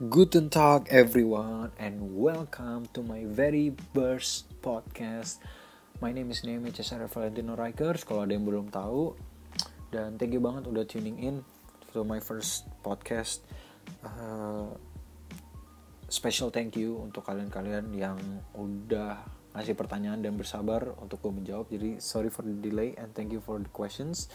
Guten Tag everyone and welcome to my very first podcast. My name is Neme Cesare Valentino Rikers kalau ada yang belum tahu. Dan thank you banget udah tuning in to my first podcast. Uh, special thank you untuk kalian-kalian yang udah ngasih pertanyaan dan bersabar untuk gue menjawab. Jadi sorry for the delay and thank you for the questions.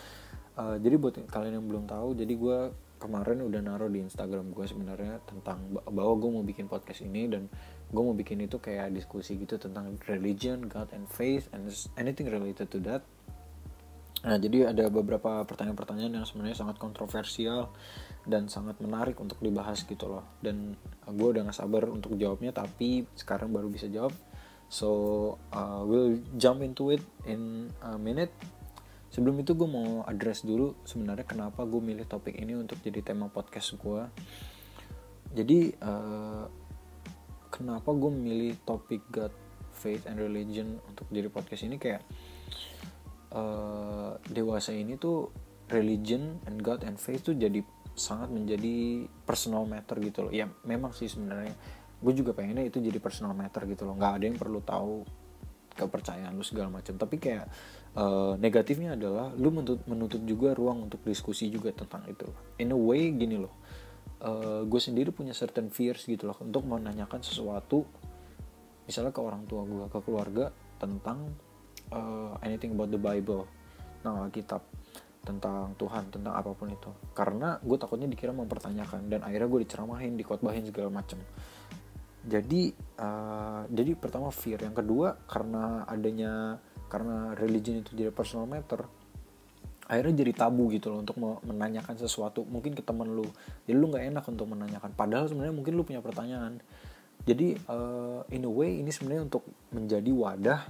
Uh, jadi buat kalian yang belum tahu, jadi gue kemarin udah naruh di Instagram gue sebenarnya tentang bahwa gue mau bikin podcast ini dan gue mau bikin itu kayak diskusi gitu tentang religion, God and faith and anything related to that. Nah jadi ada beberapa pertanyaan-pertanyaan yang sebenarnya sangat kontroversial dan sangat menarik untuk dibahas gitu loh. Dan gue udah gak sabar untuk jawabnya tapi sekarang baru bisa jawab. So uh, we'll jump into it in a minute sebelum itu gue mau address dulu sebenarnya kenapa gue milih topik ini untuk jadi tema podcast gue jadi uh, kenapa gue milih topik God, faith and religion untuk jadi podcast ini? Kayak uh, dewasa ini tuh religion and God and faith tuh jadi sangat menjadi personal matter gitu loh. Ya memang sih sebenarnya. Gue juga pengennya itu jadi personal matter gitu loh. Nggak ada yang perlu tahu kepercayaan lu segala macam. Tapi kayak uh, negatifnya adalah lu menutup, menutup juga ruang untuk diskusi juga tentang itu. In a way gini loh. Uh, gue sendiri punya certain fears gitu loh untuk menanyakan sesuatu misalnya ke orang tua gue ke keluarga tentang uh, anything about the Bible. Nah kitab tentang Tuhan tentang apa pun itu. Karena gue takutnya dikira mempertanyakan dan akhirnya gue diceramahin dikotbahin segala macam jadi uh, jadi pertama fear. Yang kedua karena adanya karena religion itu jadi personal matter akhirnya jadi tabu gitu loh untuk menanyakan sesuatu. Mungkin ke temen lu. Jadi lu nggak enak untuk menanyakan. Padahal sebenarnya mungkin lu punya pertanyaan. Jadi uh, in a way ini sebenarnya untuk menjadi wadah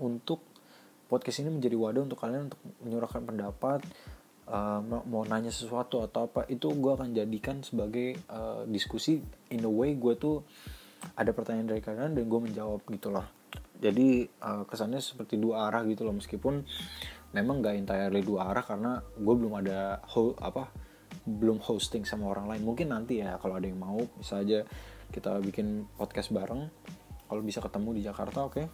untuk podcast ini menjadi wadah untuk kalian untuk menyuarakan pendapat uh, mau nanya sesuatu atau apa itu gue akan jadikan sebagai uh, diskusi. In a way gue tuh ada pertanyaan dari kalian dan gue menjawab gitu loh jadi uh, kesannya seperti dua arah gitu loh meskipun memang gak entirely dua arah karena gue belum ada ho apa belum hosting sama orang lain mungkin nanti ya kalau ada yang mau bisa aja kita bikin podcast bareng kalau bisa ketemu di Jakarta oke okay.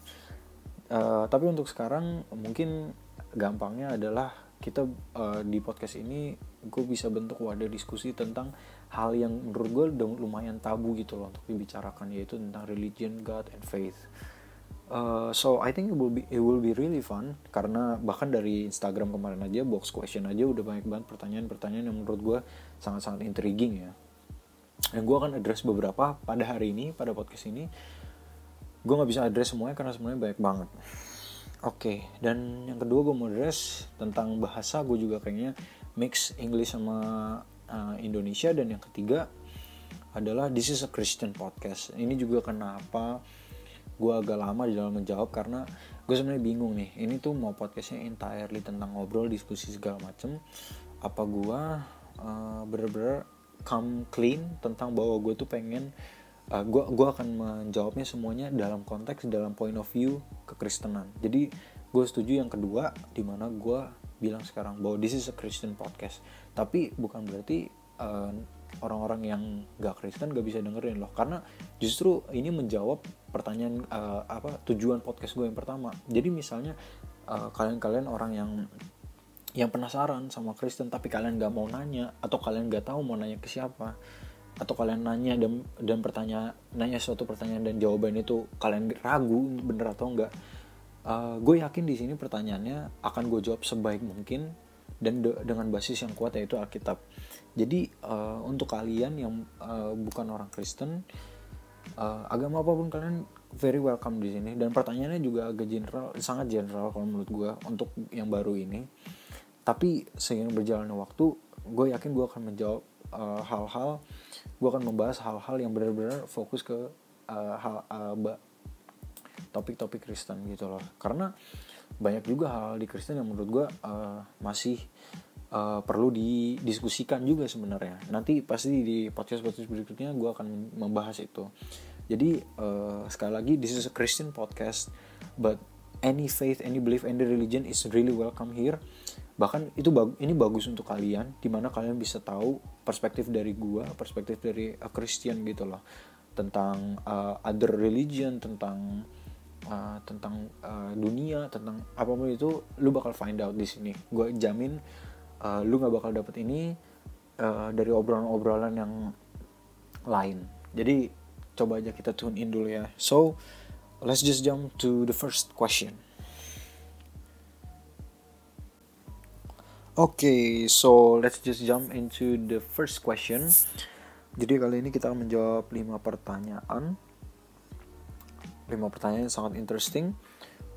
uh, tapi untuk sekarang mungkin gampangnya adalah kita uh, di podcast ini gue bisa bentuk wadah diskusi tentang hal yang menurut gue lumayan tabu gitu loh untuk dibicarakan yaitu tentang religion, God, and faith. Uh, so I think it will be it will be really fun karena bahkan dari Instagram kemarin aja box question aja udah banyak banget pertanyaan-pertanyaan yang menurut gue sangat-sangat intriguing ya. Dan gue akan address beberapa pada hari ini pada podcast ini. Gue nggak bisa address semuanya karena semuanya banyak banget. Oke, okay. dan yang kedua gue mau address tentang bahasa gue juga kayaknya mix English sama uh, Indonesia dan yang ketiga adalah this is a Christian podcast ini juga kenapa gue agak lama di dalam menjawab karena gue sebenarnya bingung nih. Ini tuh mau podcastnya entirely tentang ngobrol diskusi segala macem. Apa gue uh, bener-bener come clean tentang bahwa gue tuh pengen uh, gue gue akan menjawabnya semuanya dalam konteks dalam point of view kekristenan. Jadi gue setuju yang kedua di mana gue bilang sekarang bahwa this is a Christian podcast. Tapi bukan berarti uh, orang-orang yang gak Kristen gak bisa dengerin loh karena justru ini menjawab pertanyaan uh, apa tujuan podcast gue yang pertama jadi misalnya eh, kalian-kalian orang yang yang penasaran sama Kristen tapi kalian gak mau nanya atau kalian gak tahu mau nanya ke siapa atau kalian nanya dan dan pertanyaan nanya suatu pertanyaan dan jawaban itu kalian ragu bener atau enggak uh, gue yakin di sini pertanyaannya akan gue jawab sebaik mungkin dan de dengan basis yang kuat yaitu Alkitab. Jadi uh, untuk kalian yang uh, bukan orang Kristen, uh, agama apa pun kalian very welcome di sini. Dan pertanyaannya juga agak general, sangat general kalau menurut gue untuk yang baru ini. Tapi seiring berjalannya waktu, gue yakin gue akan menjawab hal-hal, uh, gue akan membahas hal-hal yang benar-benar fokus ke uh, hal uh, topik-topik Kristen gitu loh. Karena banyak juga hal, -hal di Kristen yang menurut gue uh, masih uh, perlu didiskusikan juga sebenarnya. Nanti pasti di podcast-podcast berikutnya gue akan membahas itu. Jadi uh, sekali lagi this is a Christian podcast, but any faith any belief any religion is really welcome here bahkan itu bag ini bagus untuk kalian di mana kalian bisa tahu perspektif dari gua perspektif dari a Christian gitu loh tentang uh, other religion tentang uh, tentang uh, dunia tentang apa pun itu lu bakal find out di sini gue jamin uh, lu nggak bakal dapet ini uh, dari obrolan-obrolan yang lain jadi coba aja kita tune in dulu ya so let's just jump to the first question Oke, okay, so let's just jump into the first question. Jadi kali ini kita akan menjawab 5 pertanyaan. 5 pertanyaan yang sangat interesting.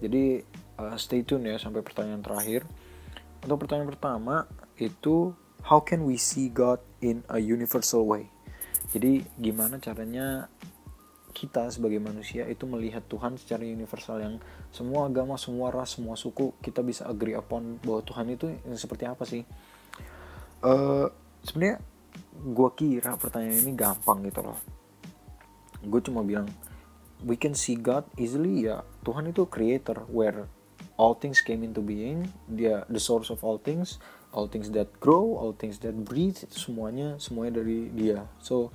Jadi uh, stay tune ya sampai pertanyaan terakhir. Untuk pertanyaan pertama itu how can we see God in a universal way? Jadi gimana caranya kita sebagai manusia itu melihat Tuhan secara universal yang semua agama, semua ras, semua suku kita bisa agree upon bahwa Tuhan itu seperti apa sih? Uh, Sebenarnya gue kira pertanyaan ini gampang gitu loh. Gue cuma bilang we can see God easily ya Tuhan itu creator where all things came into being. Dia the source of all things all things that grow all things that breathe semuanya semuanya dari dia. So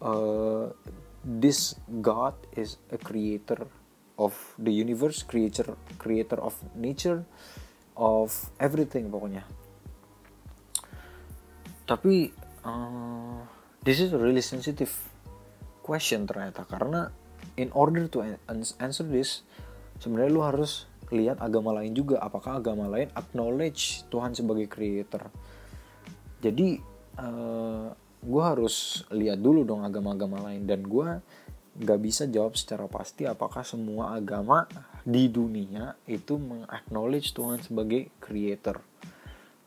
uh, this God is a creator of the universe, creator creator of nature, of everything pokoknya. Tapi uh, this is a really sensitive question ternyata. Karena in order to answer this sebenarnya lu harus lihat agama lain juga apakah agama lain acknowledge Tuhan sebagai creator. Jadi uh, gue harus lihat dulu dong agama-agama lain dan gue gak bisa jawab secara pasti apakah semua agama di dunia itu mengaknowledge Tuhan sebagai creator.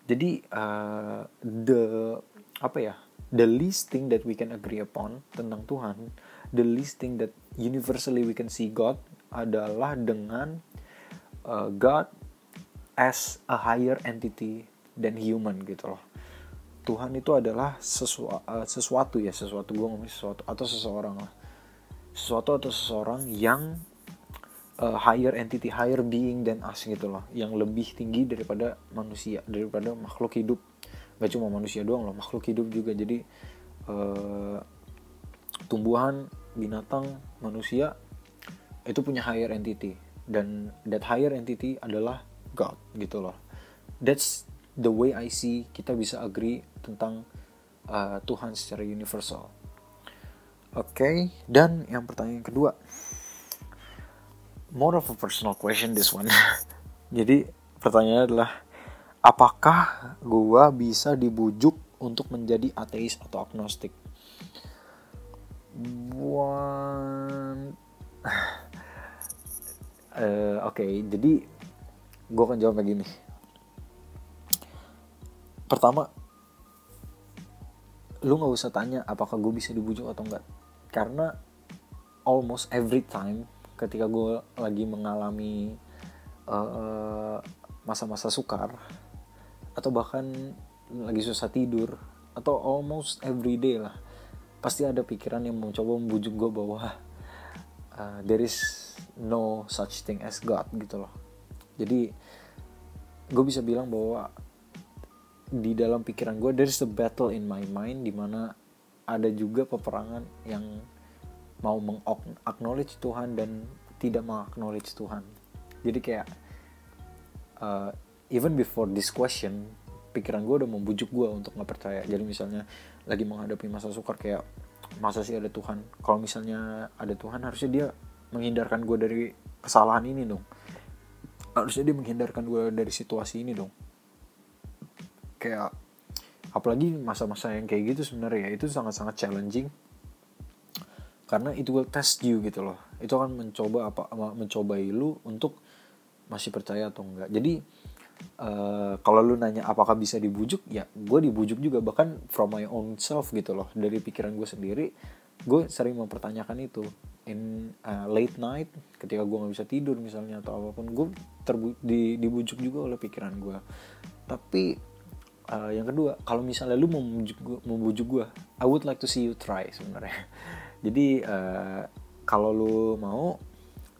Jadi uh, the apa ya the least thing that we can agree upon tentang Tuhan, the least thing that universally we can see God adalah dengan uh, God as a higher entity than human gitu loh. Tuhan itu adalah sesu, uh, sesuatu ya sesuatu gue ngomong sesuatu atau seseorang lah. Sesuatu atau seseorang yang uh, higher entity higher being than us gitu loh. Yang lebih tinggi daripada manusia daripada makhluk hidup. Gak cuma manusia doang loh makhluk hidup juga. Jadi uh, tumbuhan binatang manusia itu punya higher entity dan that higher entity adalah God gitu loh that's the way I see kita bisa agree tentang uh, Tuhan secara universal. Oke, okay. dan yang pertanyaan kedua, more of a personal question this one. Jadi pertanyaannya adalah, apakah gua bisa dibujuk untuk menjadi ateis atau agnostik? One, uh, oke, okay, jadi gue akan jawab begini. Pertama, lu nggak usah tanya apakah gue bisa dibujuk atau enggak karena almost every time ketika gue lagi mengalami uh, masa-masa sukar atau bahkan lagi susah tidur atau almost every day lah pasti ada pikiran yang mau coba membujuk gue bahwa uh, there is no such thing as God gitu loh. Jadi gue bisa bilang bahwa di dalam pikiran gue there's a battle in my mind di mana ada juga peperangan yang mau mengaknowledge Tuhan dan tidak mengaknowledge Tuhan. Jadi kayak uh, even before this question pikiran gue udah membujuk gue untuk nggak percaya. Jadi misalnya lagi menghadapi masa sukar kayak masa sih ada Tuhan? Kalau misalnya ada Tuhan harusnya dia menghindarkan gue dari kesalahan ini dong. Harusnya dia menghindarkan gue dari situasi ini dong. Kayak apalagi masa-masa yang kayak gitu sebenarnya itu sangat-sangat challenging. Karena itu will test you gitu loh. Itu akan mencoba apa mencobai lu untuk masih percaya atau enggak. Jadi uh, kalau lu nanya apakah bisa dibujuk ya gue dibujuk juga bahkan from my own self gitu loh. Dari pikiran gue sendiri gue sering mempertanyakan itu. In uh, late night ketika gue nggak bisa tidur misalnya atau apa pun gue di, dibujuk juga oleh pikiran gue tapi uh, yang kedua kalau misalnya lu mau membujuk gua, membujuk gua I would like to see you try sebenarnya. Jadi uh, kalau lu mau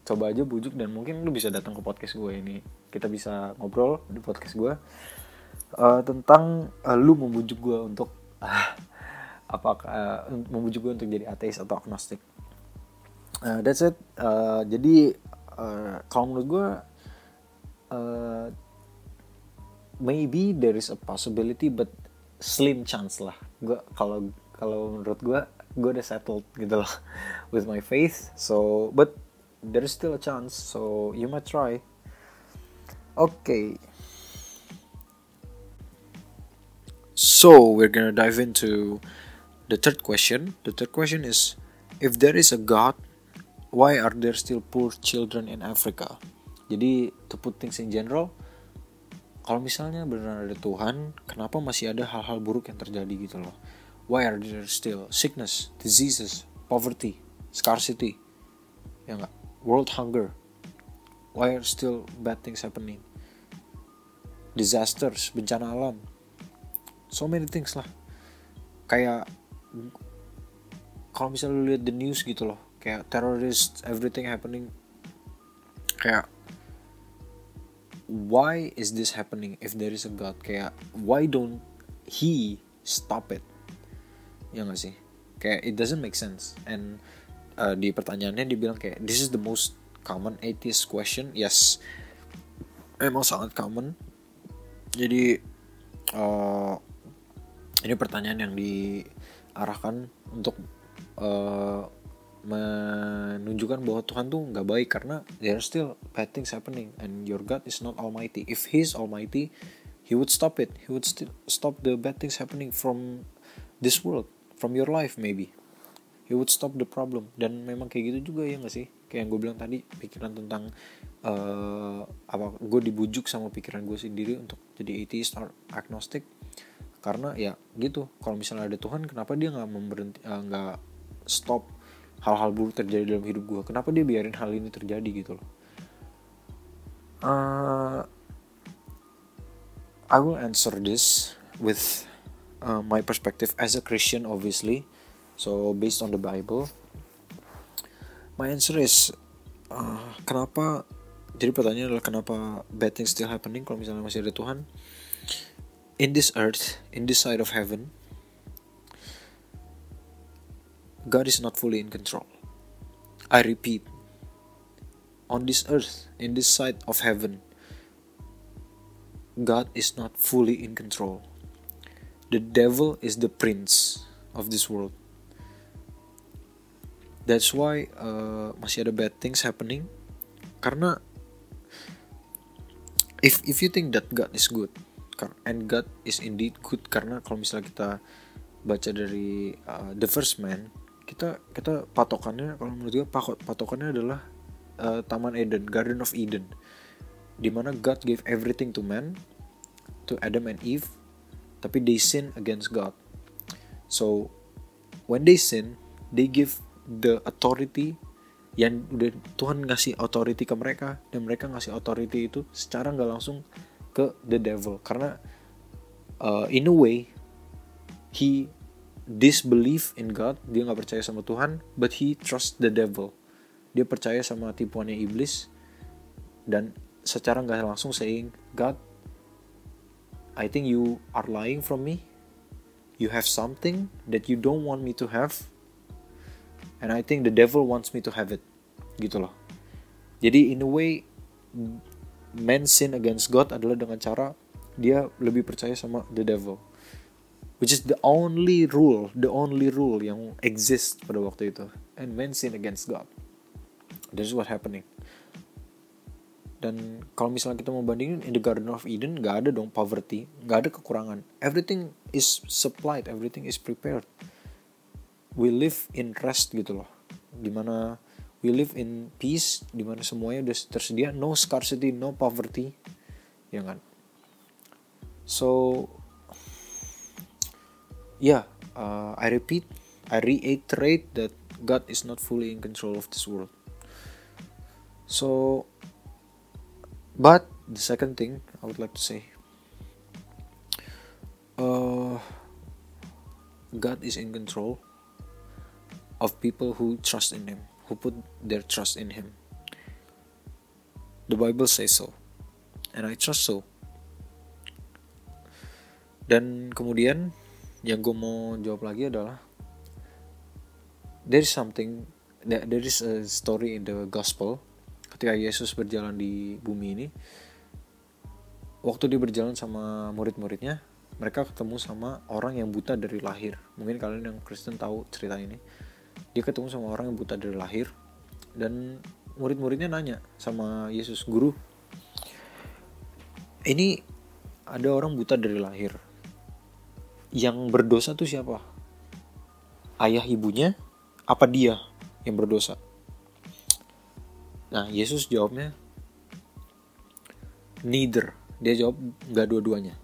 coba aja bujuk dan mungkin lu bisa datang ke podcast gue ini kita bisa ngobrol di podcast gue uh, tentang uh, lu membujuk gue untuk uh, apakah uh, membujuk gue untuk jadi ateis atau agnostik. Uh, that's it. Uh, jadi uh, kalau menurut gue uh, maybe there is a possibility but slim chance lah. Gue kalau kalau menurut gue gue udah settled gitu loh with my faith. So but there is still a chance. So you might try okay so we're gonna dive into the third question. The third question is if there is a god why are there still poor children in Africa? Jadi to put things in general kalau misalnya benar ada Tuhan kenapa masih ada hal-hal buruk yang terjadi gitu loh? Why are there still sickness, diseases, poverty, scarcity, ya enggak, world hunger, why are still bad things happening, disasters, bencana alam, so many things lah, kayak kalau misalnya lu lihat the news gitu loh, kayak terrorist, everything happening, kayak why is this happening? If there is a God? Kayak why don't he stop it? ya gak sih? Kayak it doesn't make sense. And uh, di pertanyaannya dibilang kayak this is the most common atheist question. Yes. Emang sangat common jadi uh, ini pertanyaan yang diarahkan untuk uh, menunjukkan bahwa Tuhan tuh nggak baik karena there are still bad things happening and your God is not almighty. If He is almighty He would stop it. He would still stop the bad things happening from this world from your life maybe. He would stop the problem. Dan memang kayak gitu juga ya gak sih? Kayak yang gue bilang tadi pikiran tentang uh, apa gue dibujuk sama pikiran gue sendiri untuk jadi atheist or agnostic karena ya gitu kalau misalnya ada Tuhan kenapa dia nggak memberhenti eh, nggak uh, stop hal-hal buruk terjadi dalam hidup gue kenapa dia biarin hal ini terjadi gitu loh uh, I will answer this with uh, my perspective as a Christian, obviously. So based on the Bible, my answer is uh, kenapa? Jadi pertanyaan adalah kenapa bad things still happening kalau misalnya masih ada Tuhan? In this earth, in this side of heaven, God is not fully in control. I repeat, on this earth, in this side of heaven, God is not fully in control the devil is the prince of this world. That's why uh, masih ada bad things happening karena if if you think that God is good and God is indeed good karena kalau misalnya kita baca dari uh, the first man kita kita patokannya kalau menurut gue patokannya adalah uh, Taman Eden Garden of Eden di mana God gave everything to man to Adam and Eve tapi they sin against God. So when they sin, they give the authority yang udah Tuhan ngasih authority ke mereka dan mereka ngasih authority itu secara nggak langsung ke the devil karena uh, in a way he disbelieve in God dia nggak percaya sama Tuhan but he trust the devil dia percaya sama tipuannya iblis dan secara nggak langsung saying God I think you are lying from me. You have something that you don't want me to have. And I think the devil wants me to have it. Gitu loh. Jadi in a way man sin against God adalah dengan cara dia lebih percaya sama the devil. Which is the only rule, the only rule yang exist pada waktu itu. And man sin against God. That's what happening dan kalau misalnya kita mau bandingin in the Garden of Eden nggak ada dong poverty nggak ada kekurangan everything is supplied everything is prepared we live in rest gitu loh di mana we live in peace di mana semuanya udah tersedia. No scarcity no poverty. Ya kan? So yeah uh, I repeat I reiterate that God is not fully in control of this world. So But the second thing I would like to say, uh, God is in control of people who trust in Him, who put their trust in Him. the Bible says so and I trust so. Dan kemudian yang gue mau jawab lagi adalah there is something there is a story in the gospel ketika Yesus berjalan di bumi ini. Waktu dia berjalan sama murid-muridnya mereka ketemu sama orang yang buta dari lahir. Mungkin kalian yang Kristen tahu cerita ini dia ketemu sama orang yang buta dari lahir dan murid-muridnya nanya sama Yesus guru ini ada orang buta dari lahir yang berdosa tuh siapa? Ayah ibunya apa dia yang berdosa? Nah, Yesus jawabnya neither. Dia jawab nggak dua-duanya.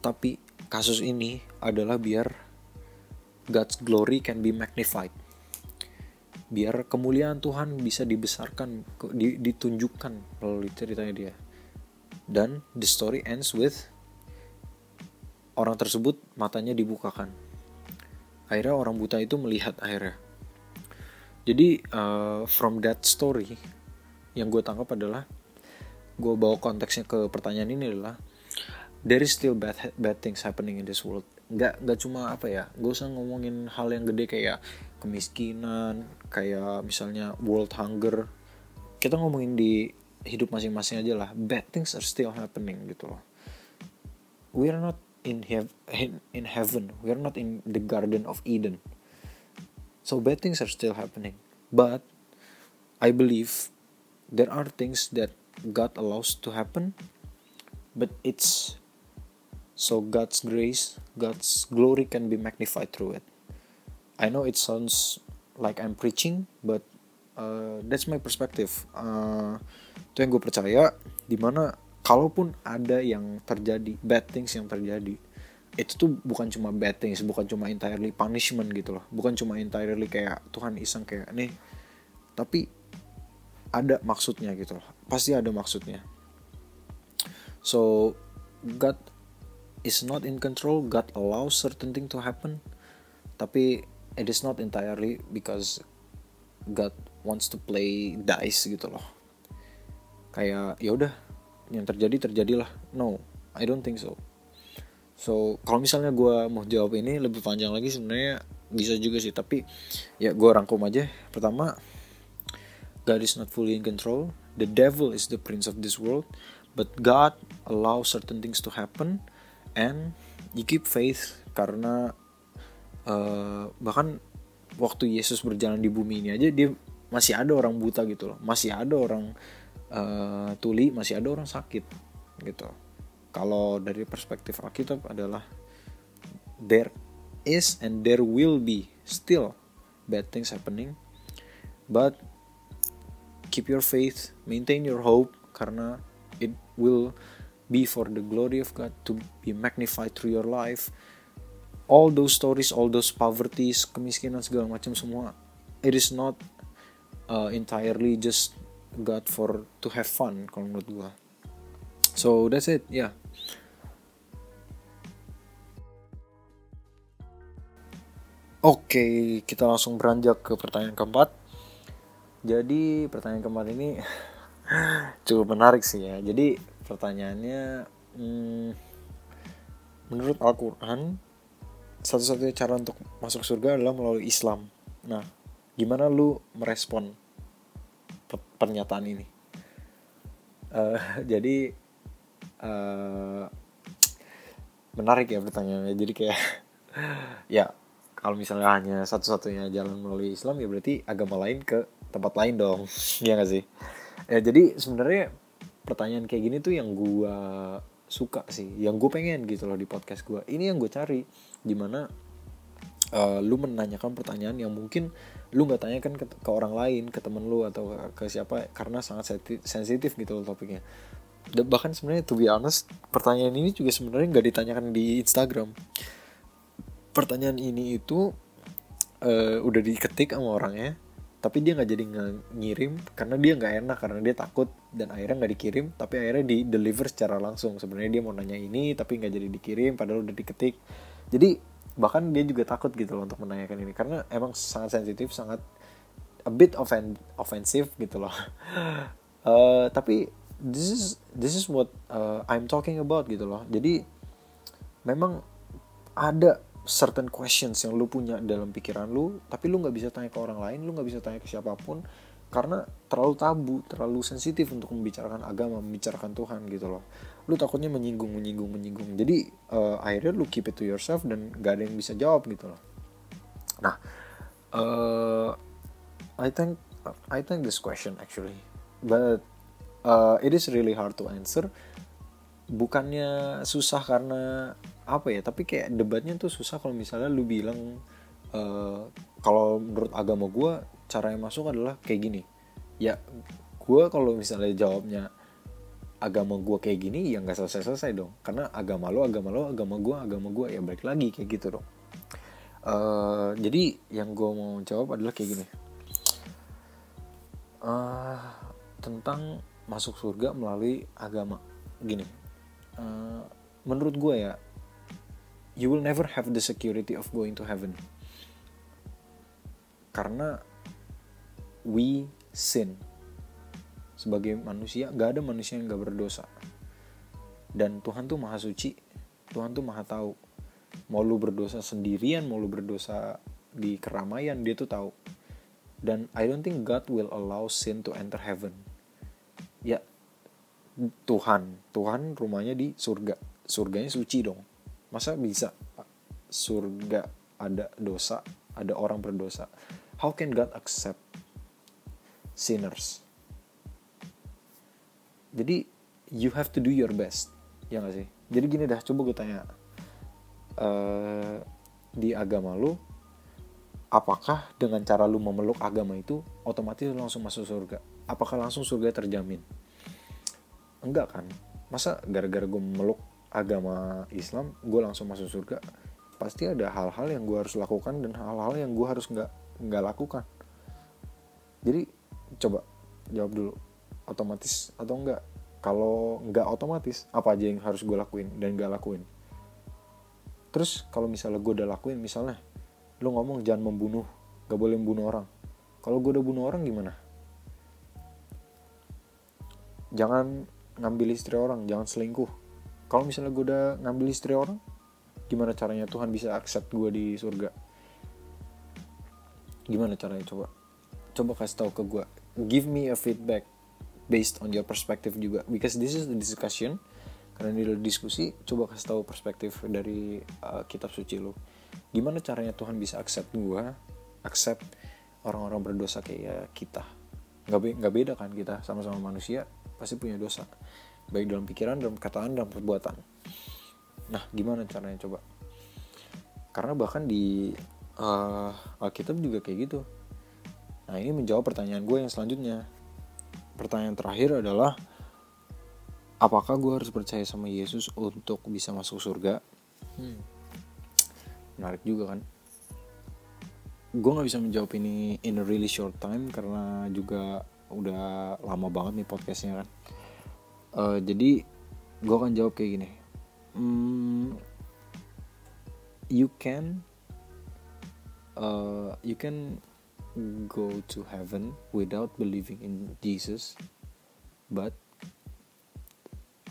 Tapi kasus ini adalah biar God's glory can be magnified. Biar kemuliaan Tuhan bisa dibesarkan, ditunjukkan melalui ceritanya dia. Dan the story ends with orang tersebut matanya dibukakan. Akhirnya orang buta itu melihat akhirnya. Jadi uh, from that story yang gue tangkap adalah gue bawa konteksnya ke pertanyaan ini adalah there is still bad bad things happening in this world. Gak gak cuma apa ya, gue usah ngomongin hal yang gede kayak kemiskinan, kayak misalnya world hunger. Kita ngomongin di hidup masing-masing aja lah. Bad things are still happening gitu loh. We are not in hev- in heaven. We are not in the Garden of Eden. So bad things are still happening. But I believe there are things that God allows to happen, but it's so God's grace, God's glory can be magnified through it. I know it sounds like I'm preaching, but uh, that's my perspective. Uh, itu yang gue percaya, di mana kalaupun ada yang terjadi bad things yang terjadi itu tuh bukan cuma bad things bukan cuma entirely punishment gitu loh bukan cuma entirely kayak Tuhan iseng kayak nih tapi ada maksudnya gitu loh pasti ada maksudnya so God is not in control God allows certain thing to happen tapi it is not entirely because God wants to play dice gitu loh. Kayak ya udah yang terjadi terjadilah. No I don't think so. So kalau misalnya gue mau jawab ini lebih panjang lagi sebenarnya bisa juga sih tapi ya gue rangkum aja. Pertama God is not fully in control. The devil is the prince of this world but God allow certain things to happen and you keep faith karena uh, bahkan waktu Yesus berjalan di bumi ini aja dia masih ada orang buta gitu loh. Masih ada orang uh, tuli masih ada orang sakit gitu. Kalau dari perspektif Alkitab adalah there is and there will be still bad things happening but keep your faith maintain your hope karena it will be for the glory of God to be magnified through your life all those stories all those poverties kemiskinan segala macam semua it is not uh, entirely just God for to have fun kalau menurut gua so that's it yeah. Oke, kita langsung beranjak ke pertanyaan keempat. Jadi pertanyaan keempat ini cukup menarik sih ya. Jadi pertanyaannya, hmm, menurut Al-Quran, satu-satunya cara untuk masuk surga adalah melalui Islam. Nah, gimana lu merespon pernyataan ini. Uh, jadi uh, menarik ya pertanyaannya. Jadi kayak ya kalau misalnya hanya satu-satunya jalan melalui Islam ya berarti agama lain ke tempat lain dong. ya gak sih? Ya, jadi sebenarnya pertanyaan kayak gini tuh yang gue suka sih, yang gue pengen gitu loh di podcast gue. Ini yang gue cari, di mana uh, lu menanyakan pertanyaan yang mungkin lu nggak tanyakan ke, ke orang lain ke temen lu atau ke, ke siapa karena sangat sensitif gitu loh topiknya Dan bahkan sebenarnya to be honest pertanyaan ini juga sebenarnya nggak ditanyakan di Instagram pertanyaan ini itu uh, udah diketik sama orangnya tapi dia nggak jadi ngirim karena dia nggak enak karena dia takut dan akhirnya nggak dikirim tapi akhirnya di deliver secara langsung. Sebenarnya dia mau nanya ini tapi nggak jadi dikirim padahal udah diketik. Jadi bahkan dia juga takut gitu loh untuk menanyakan ini karena emang sangat sensitif sangat a bit offen offensive gitu loh. Uh, tapi this is this is what uh, I'm talking about gitu loh. Jadi memang ada certain questions yang lu punya dalam pikiran lu tapi lu nggak bisa tanya ke orang lain lu nggak bisa tanya ke siapa pun karena terlalu tabu terlalu sensitif untuk membicarakan agama membicarakan Tuhan gitu loh. Lu takutnya menyinggung menyinggung menyinggung. Jadi uh, akhirnya lu keep it to yourself dan gak ada yang bisa jawab gitu loh. Nah uh, I think I think this question actually but uh, it is really hard to answer bukannya susah karena apa ya tapi kayak debatnya tuh susah kalau misalnya lu bilang uh, kalau menurut agama gue cara yang masuk adalah kayak gini. Ya gue kalau misalnya jawabnya agama gue kayak gini ya nggak selesai selesai dong. Karena agama lo agama lo agama gue agama gue ya balik lagi kayak gitu dong. Uh, jadi yang gue mau jawab adalah kayak gini. Uh, tentang masuk surga melalui agama. Gini uh, menurut gue ya you will never have the security of going to heaven. Karena we sin. Sebagai manusia gak ada manusia yang gak berdosa. Dan Tuhan tuh maha suci Tuhan tuh maha tahu. Mau lu berdosa sendirian mau lu berdosa di keramaian dia tuh tahu. Dan I don't think God will allow sin to enter heaven. Ya Tuhan. Tuhan rumahnya di surga. Surganya suci dong. Masa bisa? Surga ada dosa ada orang berdosa. How can God accept sinners? Jadi you have to do your best. Ya gak sih? Jadi gini dah coba gue tanya. Uh, di agama lu apakah dengan cara lu memeluk agama itu otomatis langsung masuk surga? Apakah langsung surga terjamin enggak kan. Masa gara-gara gue memeluk agama Islam gue langsung masuk surga pasti ada hal-hal yang gue harus lakukan dan hal-hal yang gue harus nggak nggak lakukan. Jadi coba jawab dulu otomatis atau enggak? Kalau enggak otomatis apa aja yang harus gue lakuin dan gak lakuin? Terus kalau misalnya gue udah lakuin misalnya lo ngomong jangan membunuh gak boleh membunuh orang. Kalau gue udah bunuh orang gimana? Jangan ngambil istri orang jangan selingkuh. Kalau misalnya gue udah ngambil istri orang gimana caranya Tuhan bisa accept gue di surga? Gimana caranya coba? Coba kasih tahu ke gue give me a feedback based on your perspective juga. Because this is the discussion. Karena ini diskusi coba kasih tahu perspektif dari uh, kitab suci lo gimana caranya Tuhan bisa accept gue accept orang-orang berdosa kayak kita? Nggak be nggak beda kan kita sama-sama manusia pasti punya dosa. Baik dalam pikiran dalam perkataan dalam perbuatan. Nah gimana caranya coba? Karena bahkan di uh, Alkitab juga kayak gitu. Nah ini menjawab pertanyaan gue yang selanjutnya. Pertanyaan terakhir adalah apakah gue harus percaya sama Yesus untuk bisa masuk surga? Hmm. menarik juga kan? Gue nggak bisa menjawab ini in a really short time karena juga udah lama banget nih podcastnya kan. Uh, jadi gue akan jawab kayak gini. Hmm, you can uh, you can go to heaven without believing in Jesus, but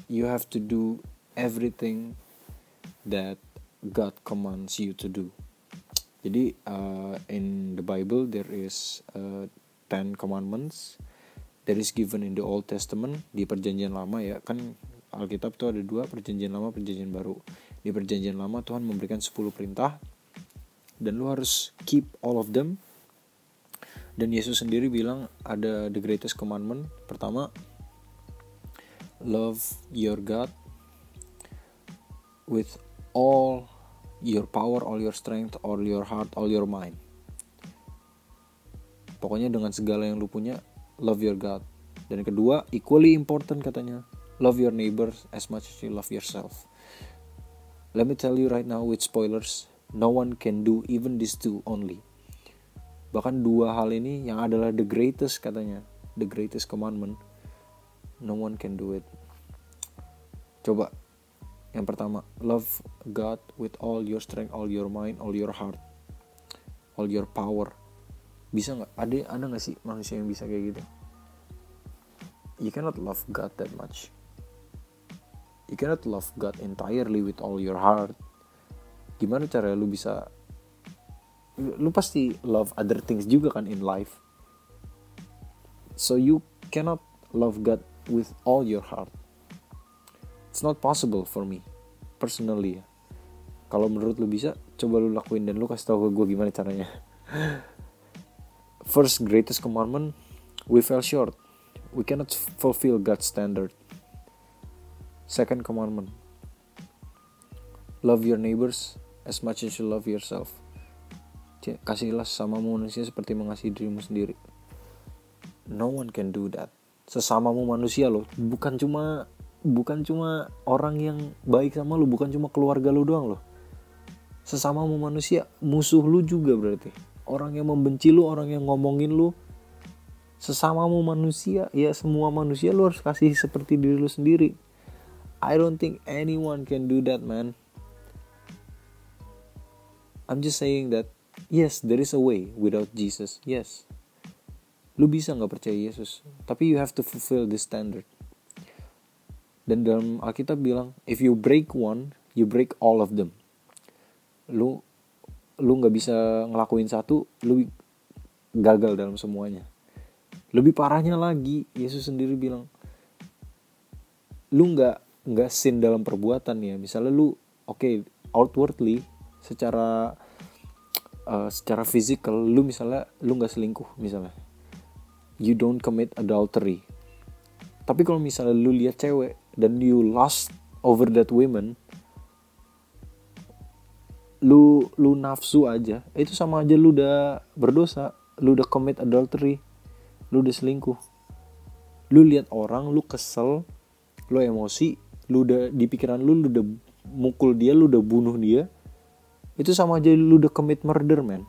you have to do everything that God commands you to do. Jadi uh, in the Bible there is uh, ten commandments that is given in the Old Testament di Perjanjian Lama ya kan Alkitab itu ada dua Perjanjian Lama Perjanjian Baru. Di Perjanjian Lama Tuhan memberikan 10 perintah dan lu harus keep all of them dan Yesus sendiri bilang ada the greatest commandment pertama love your God with all your power, all your strength, all your heart, all your mind. Pokoknya dengan segala yang lu punya, love your God. Dan kedua, equally important katanya, love your neighbors as much as you love yourself. Let me tell you right now with spoilers, no one can do even these two only bahkan dua hal ini yang adalah the greatest katanya the greatest commandment no one can do it coba yang pertama love God with all your strength all your mind all your heart all your power bisa nggak? Ada ada nggak sih manusia yang bisa kayak gitu? You cannot love God that much. You cannot love God entirely with all your heart. Gimana cara lu bisa lu pasti love other things juga kan in life. So you cannot love God with all your heart. It's not possible for me personally ya. Kalau menurut lu bisa coba lu lakuin dan lu kasih tahu ke gue gimana caranya first greatest commandment we fell short. We cannot fulfill God's standard. Second commandment love your neighbors as much as you love yourself. Kasihlah sama manusia seperti mengasihi dirimu sendiri. No one can do that. Sesamamu manusia loh. Bukan cuma bukan cuma orang yang baik sama lu bukan cuma keluarga lu doang loh. Sesamamu manusia musuh lu juga berarti orang yang membenci lu orang yang ngomongin lu. Sesamamu manusia ya semua manusia lu harus kasih seperti diri lu sendiri. I don't think anyone can do that man. I'm just saying that yes there is a way without Jesus yes. Lu bisa nggak percaya Yesus tapi you have to fulfill this standard. Dan dalam Alkitab bilang if you break one you break all of them. Lu lu nggak bisa ngelakuin satu lu gagal dalam semuanya. Lebih parahnya lagi Yesus sendiri bilang lu nggak nggak sin dalam perbuatan ya. Misalnya lu oke okay, outwardly secara uh, secara physical lu misalnya lu nggak selingkuh misalnya. You don't commit adultery. Tapi kalau misalnya lu lihat cewek dan you lost over that woman lu lu nafsu aja. Itu sama aja lu udah berdosa lu udah commit adultery lu udah selingkuh. Lu lihat orang lu kesel lu emosi lu udah di pikiran lu lu udah mukul dia lu udah bunuh dia itu sama aja lu udah commit murder man.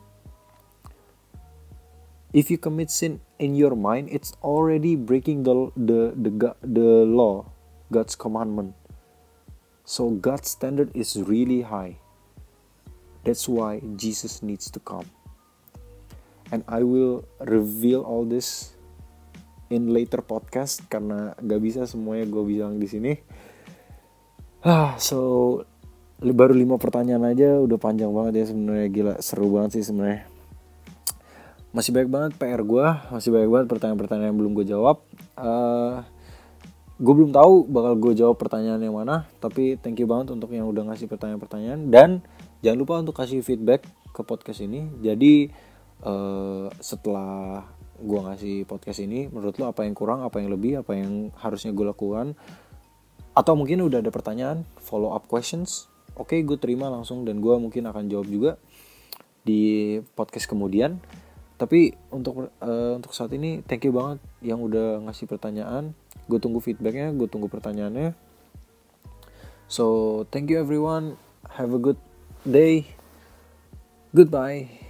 If you commit sin in your mind it's already breaking the the the the law God's commandment. So God's standard is really high That's why Jesus needs to come. And I will reveal all this in later podcast karena gak bisa semuanya gue bilang di sini. Ah, so baru lima pertanyaan aja udah panjang banget ya sebenarnya gila seru banget sih sebenarnya. Masih banyak banget PR gue, masih banyak banget pertanyaan-pertanyaan yang belum gue jawab. Uh, gue belum tahu bakal gue jawab pertanyaan yang mana, tapi thank you banget untuk yang udah ngasih pertanyaan-pertanyaan dan jangan lupa untuk kasih feedback ke podcast ini. Jadi uh, setelah gue ngasih podcast ini menurut lo apa yang kurang apa yang lebih apa yang harusnya gue lakukan? Atau mungkin udah ada pertanyaan follow up questions? Oke okay, gue terima langsung dan gue mungkin akan jawab juga di podcast kemudian. Tapi untuk uh, untuk saat ini thank you banget yang udah ngasih pertanyaan. Gue tunggu feedbacknya gue tunggu pertanyaannya. So thank you everyone. Have a good day. Goodbye.